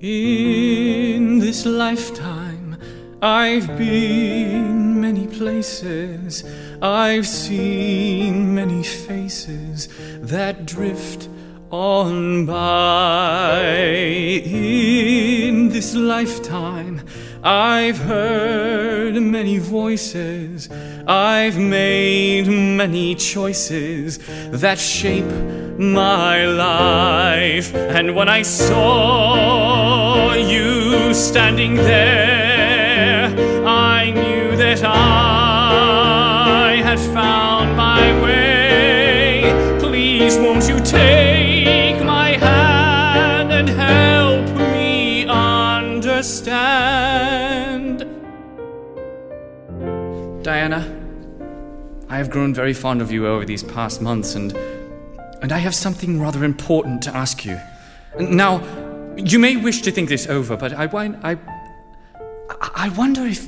this lifetime, I've been many places. I've seen many faces that drift on by. In this lifetime, I've heard many voices. I've made many choices that shape my life. And when I saw standing there, I knew that I had found my way. Please, won't you take my hand and help me understand? Diana, I have grown very fond of you over these past months, and and I have something rather important to ask you. Now, you may wish to think this over, but I, I, I wonder if.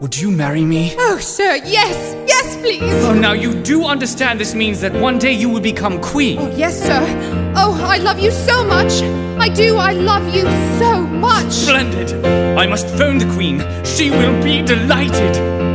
Would you marry me? Oh, sir, yes, yes, please. Oh, now you do understand this means that one day you will become queen. Oh, yes, sir. Oh, I love you so much. I do, I love you so much. Splendid. I must phone the queen. She will be delighted.